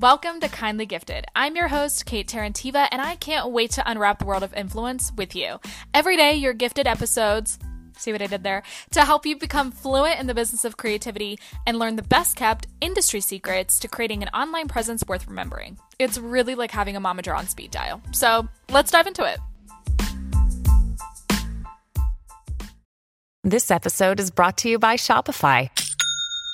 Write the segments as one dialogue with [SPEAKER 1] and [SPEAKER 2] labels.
[SPEAKER 1] Welcome to Kindly Gifted. I'm your host, Kate Terentieva, and I can't wait to unwrap the world of influence with you. Every day, your gifted episodes see what I did there, to help you become fluent in the business of creativity and learn the best kept industry secrets to creating an online presence worth remembering. It's really like having a momager on speed dial. So let's dive into it.
[SPEAKER 2] This episode is brought to you by Shopify.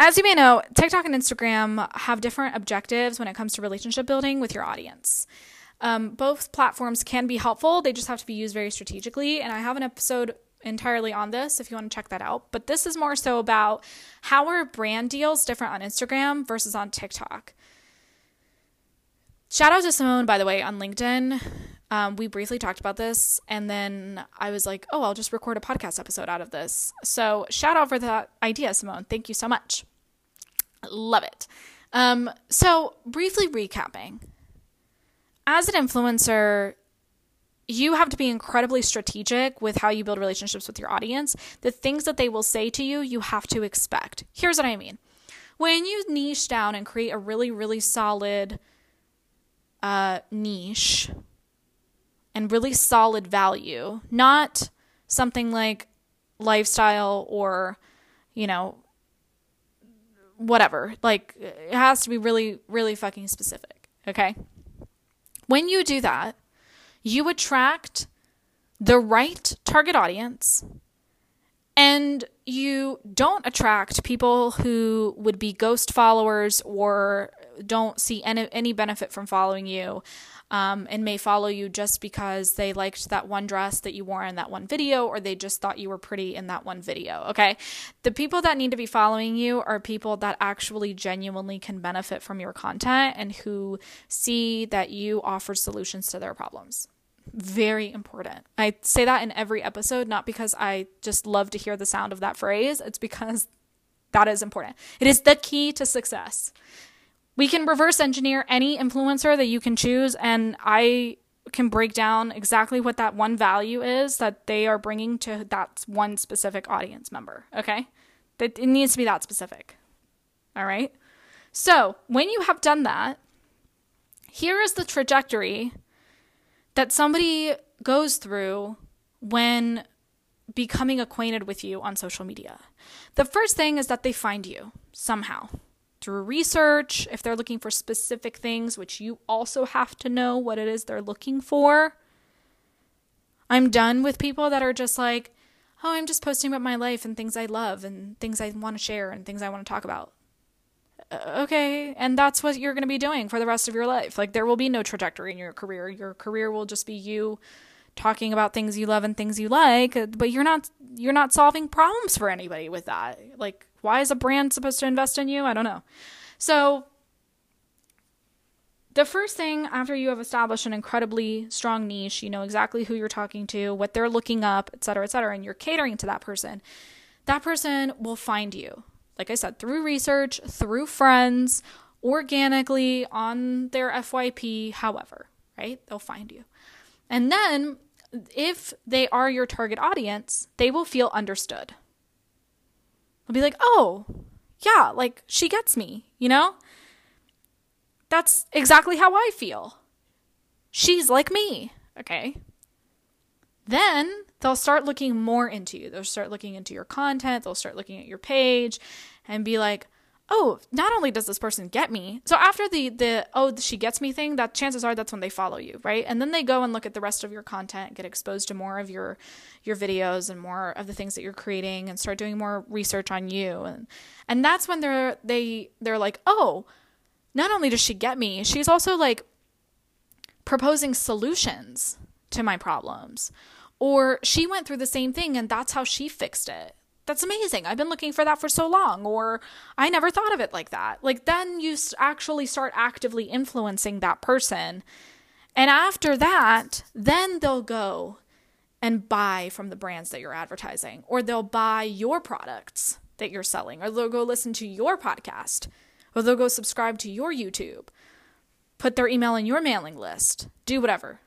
[SPEAKER 1] As you may know, TikTok and Instagram have different objectives when it comes to relationship building with your audience. Um, both platforms can be helpful, they just have to be used very strategically. And I have an episode entirely on this if you want to check that out. But this is more so about how are brand deals different on Instagram versus on TikTok. Shout out to Simone, by the way, on LinkedIn. Um, we briefly talked about this, and then I was like, oh, I'll just record a podcast episode out of this. So, shout out for that idea, Simone. Thank you so much. Love it. Um, so, briefly recapping as an influencer, you have to be incredibly strategic with how you build relationships with your audience. The things that they will say to you, you have to expect. Here's what I mean when you niche down and create a really, really solid uh, niche and really solid value, not something like lifestyle or, you know, whatever. Like, it has to be really, really fucking specific. Okay. When you do that, you attract the right target audience and you don't attract people who would be ghost followers or don't see any, any benefit from following you um, and may follow you just because they liked that one dress that you wore in that one video or they just thought you were pretty in that one video. Okay. The people that need to be following you are people that actually genuinely can benefit from your content and who see that you offer solutions to their problems very important. I say that in every episode, not because I just love to hear the sound of that phrase, it's because that is important. It is the key to success. We can reverse engineer any influencer that you can choose, and I can break down exactly what that one value is that they are bringing to that one specific audience member. Okay? That it needs to be that specific. All right? So, when you have done that, here is the trajectory that somebody goes through when becoming acquainted with you on social media. The first thing is that they find you somehow through research, if they're looking for specific things, which you also have to know what it is they're looking for. I'm done with people that are just like, oh, I'm just posting about my life and things I love and things I want to share and things I want to talk about. Uh, okay, and that's what you're going to be doing for the rest of your life. Like there will be no trajectory in your career. Your career will just be you talking about things you love and things you like, but you're not you're not solving problems for anybody with that. Like why is a brand supposed to invest in you? I don't know. So the first thing after you have established an incredibly strong niche, you know exactly who you're talking to, what they're looking up, et cetera, et cetera, and you're catering to that person, that person will find you like I said, through research, through friends, organically on their FYP, however, right? They'll find you. And then if they are your target audience, they will feel understood. They'll be like, oh, yeah, like she gets me, you know? That's exactly how I feel. She's like me, okay? Then they'll start looking more into you. They'll start looking into your content, they'll start looking at your page and be like, "Oh, not only does this person get me." So after the the oh, she gets me thing, that chances are that's when they follow you, right? And then they go and look at the rest of your content, get exposed to more of your your videos and more of the things that you're creating and start doing more research on you. And and that's when they're they they're like, "Oh, not only does she get me, she's also like proposing solutions to my problems or she went through the same thing and that's how she fixed it. That's amazing. I've been looking for that for so long. Or I never thought of it like that. Like then you actually start actively influencing that person And after that, then they'll go and buy from the brands that you're advertising, or they'll buy your products that you're selling, or they'll go listen to your podcast, or they'll go subscribe to your YouTube, put their email in your mailing list, do whatever.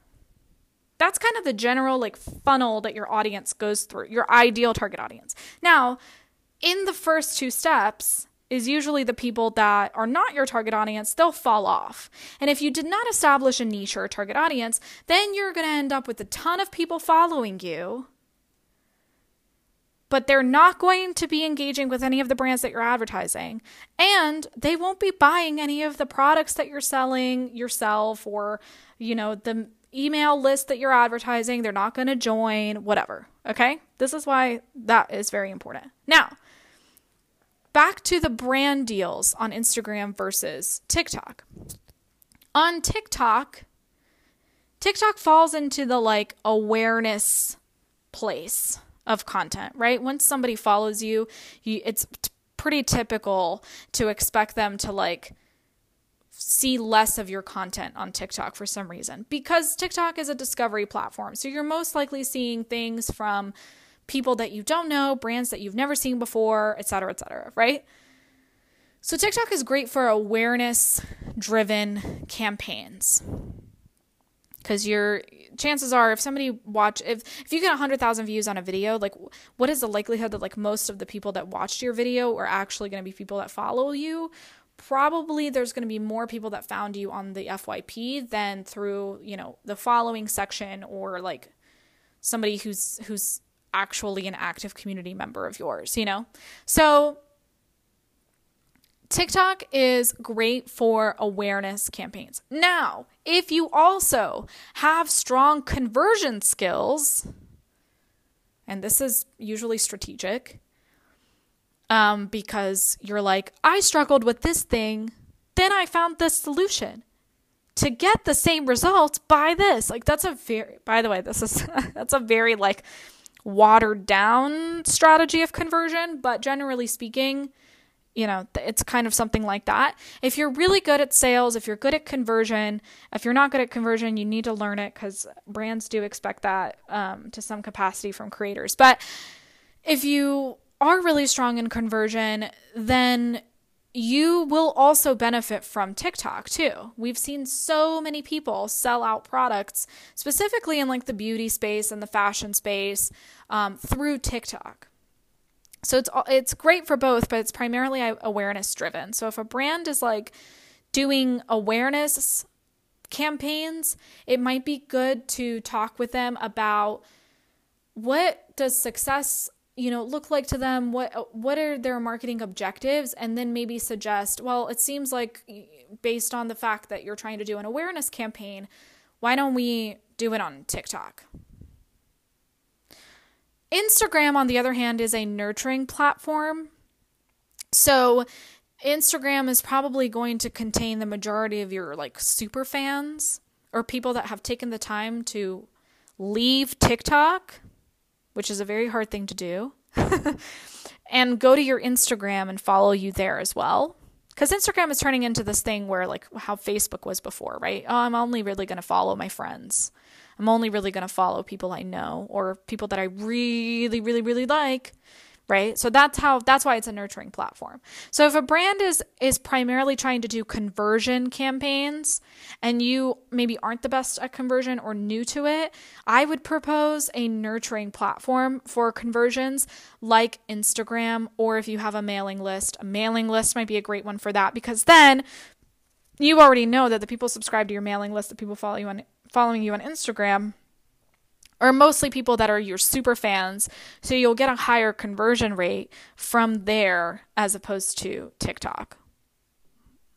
[SPEAKER 1] That's kind of the general like funnel that your audience goes through, your ideal target audience. Now, in the first two steps, is usually the people that are not your target audience, they'll fall off. And if you did not establish a niche or a target audience, then you're going to end up with a ton of people following you, but they're not going to be engaging with any of the brands that you're advertising. And they won't be buying any of the products that you're selling yourself or, you know, the email list that you're advertising. They're not going to join, whatever. Okay. This is why that is very important. Now, back to the brand deals on Instagram versus TikTok. On TikTok, TikTok falls into the like awareness place of content, right? Once somebody follows you, you it's pretty typical to expect them to like see less of your content on TikTok for some reason because TikTok is a discovery platform. So you're most likely seeing things from people that you don't know, brands that you've never seen before, et cetera, et cetera, right? So TikTok is great for awareness driven campaigns. Cuz your chances are if somebody watch if if you get 100,000 views on a video, like what is the likelihood that like most of the people that watched your video are actually going to be people that follow you? Probably there's going to be more people that found you on the FYP than through, you know, the following section or like somebody who's who's actually an active community member of yours, you know? So TikTok is great for awareness campaigns. Now, if you also have strong conversion skills, and this is usually strategic, um, because you're like, I struggled with this thing, then I found this solution to get the same results. Buy this. Like that's a very. By the way, this is that's a very like watered down strategy of conversion, but generally speaking, you know, it's kind of something like that. If you're really good at sales, if you're good at conversion, if you're not good at conversion, you need to learn it because brands do expect that um, to some capacity from creators. But if you are really strong in conversion, then you will also benefit from TikTok too. We've seen so many people sell out products, specifically in like the beauty space and the fashion space, um, through TikTok. So it's it's great for both, but it's primarily awareness driven. So if a brand is like doing awareness campaigns, it might be good to talk with them about what does success you know look like to them? What what are their marketing objectives? And then maybe suggest well it seems like based on the fact that you're trying to do an awareness campaign why don't we do it on TikTok? Instagram on the other hand is a nurturing platform. So Instagram is probably going to contain the majority of your like super fans or people that have taken the time to leave TikTok which is a very hard thing to do, and go to your Instagram and follow you there as well. Because Instagram is turning into this thing where, like, how Facebook was before, right? Oh, I'm only really going to follow my friends. I'm only really going to follow people I know or people that I really, really, really like right? So that's how that's why it's a nurturing platform. So if a brand is is primarily trying to do conversion campaigns and you maybe aren't the best at conversion or new to it i would propose a nurturing platform for conversions like instagram or if you have a mailing list. A mailing list might be a great one for that because then you already know that the people subscribe to your mailing list the people follow you on following you on instagram or mostly people that are your super fans. So you'll get a higher conversion rate from there as opposed to TikTok.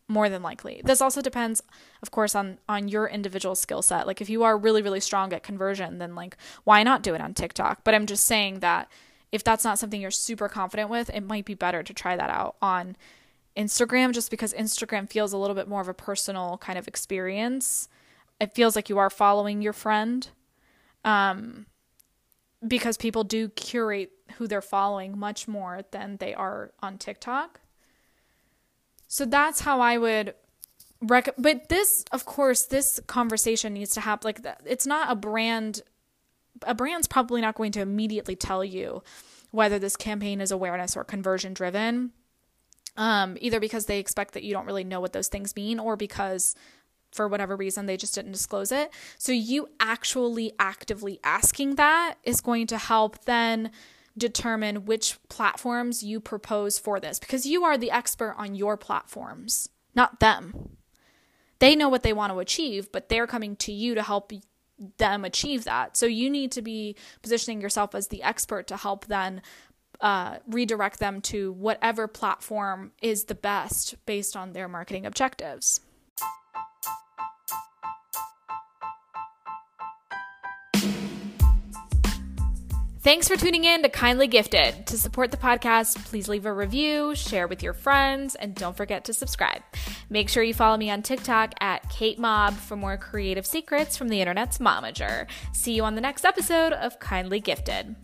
[SPEAKER 1] More than likely. This also depends, of course, on on your individual skill set. Like if you are really, really strong at conversion, then like why not do it on TikTok? But I'm just saying that if that's not something you're super confident with, it might be better to try that out on Instagram just because Instagram feels a little bit more of a personal kind of experience. It feels like you are following your friend um, because people do curate who they're following much more than they are on TikTok. So that's how I would rec- but this of course this conversation needs to happen like it's not a brand a brand's probably not going to immediately tell you whether this campaign is awareness or conversion driven um, either because they expect that you don't really know what those things mean or because for whatever reason they just didn't disclose it so you actually actively asking that is going to help then determine which platforms you propose for this because you are the expert on your platforms not them they know what they want to achieve, but they're coming to you to help them achieve that. So you need to be positioning yourself as the expert to help then uh, redirect them to whatever platform is the best based on their marketing objectives. Thanks for tuning in to Kindly Gifted. To support the podcast, please leave a review, share with your friends, and don't forget to subscribe. Make sure you follow me on TikTok at Kate Mob for more creative secrets from the internet's momager. See you on the next episode of Kindly Gifted.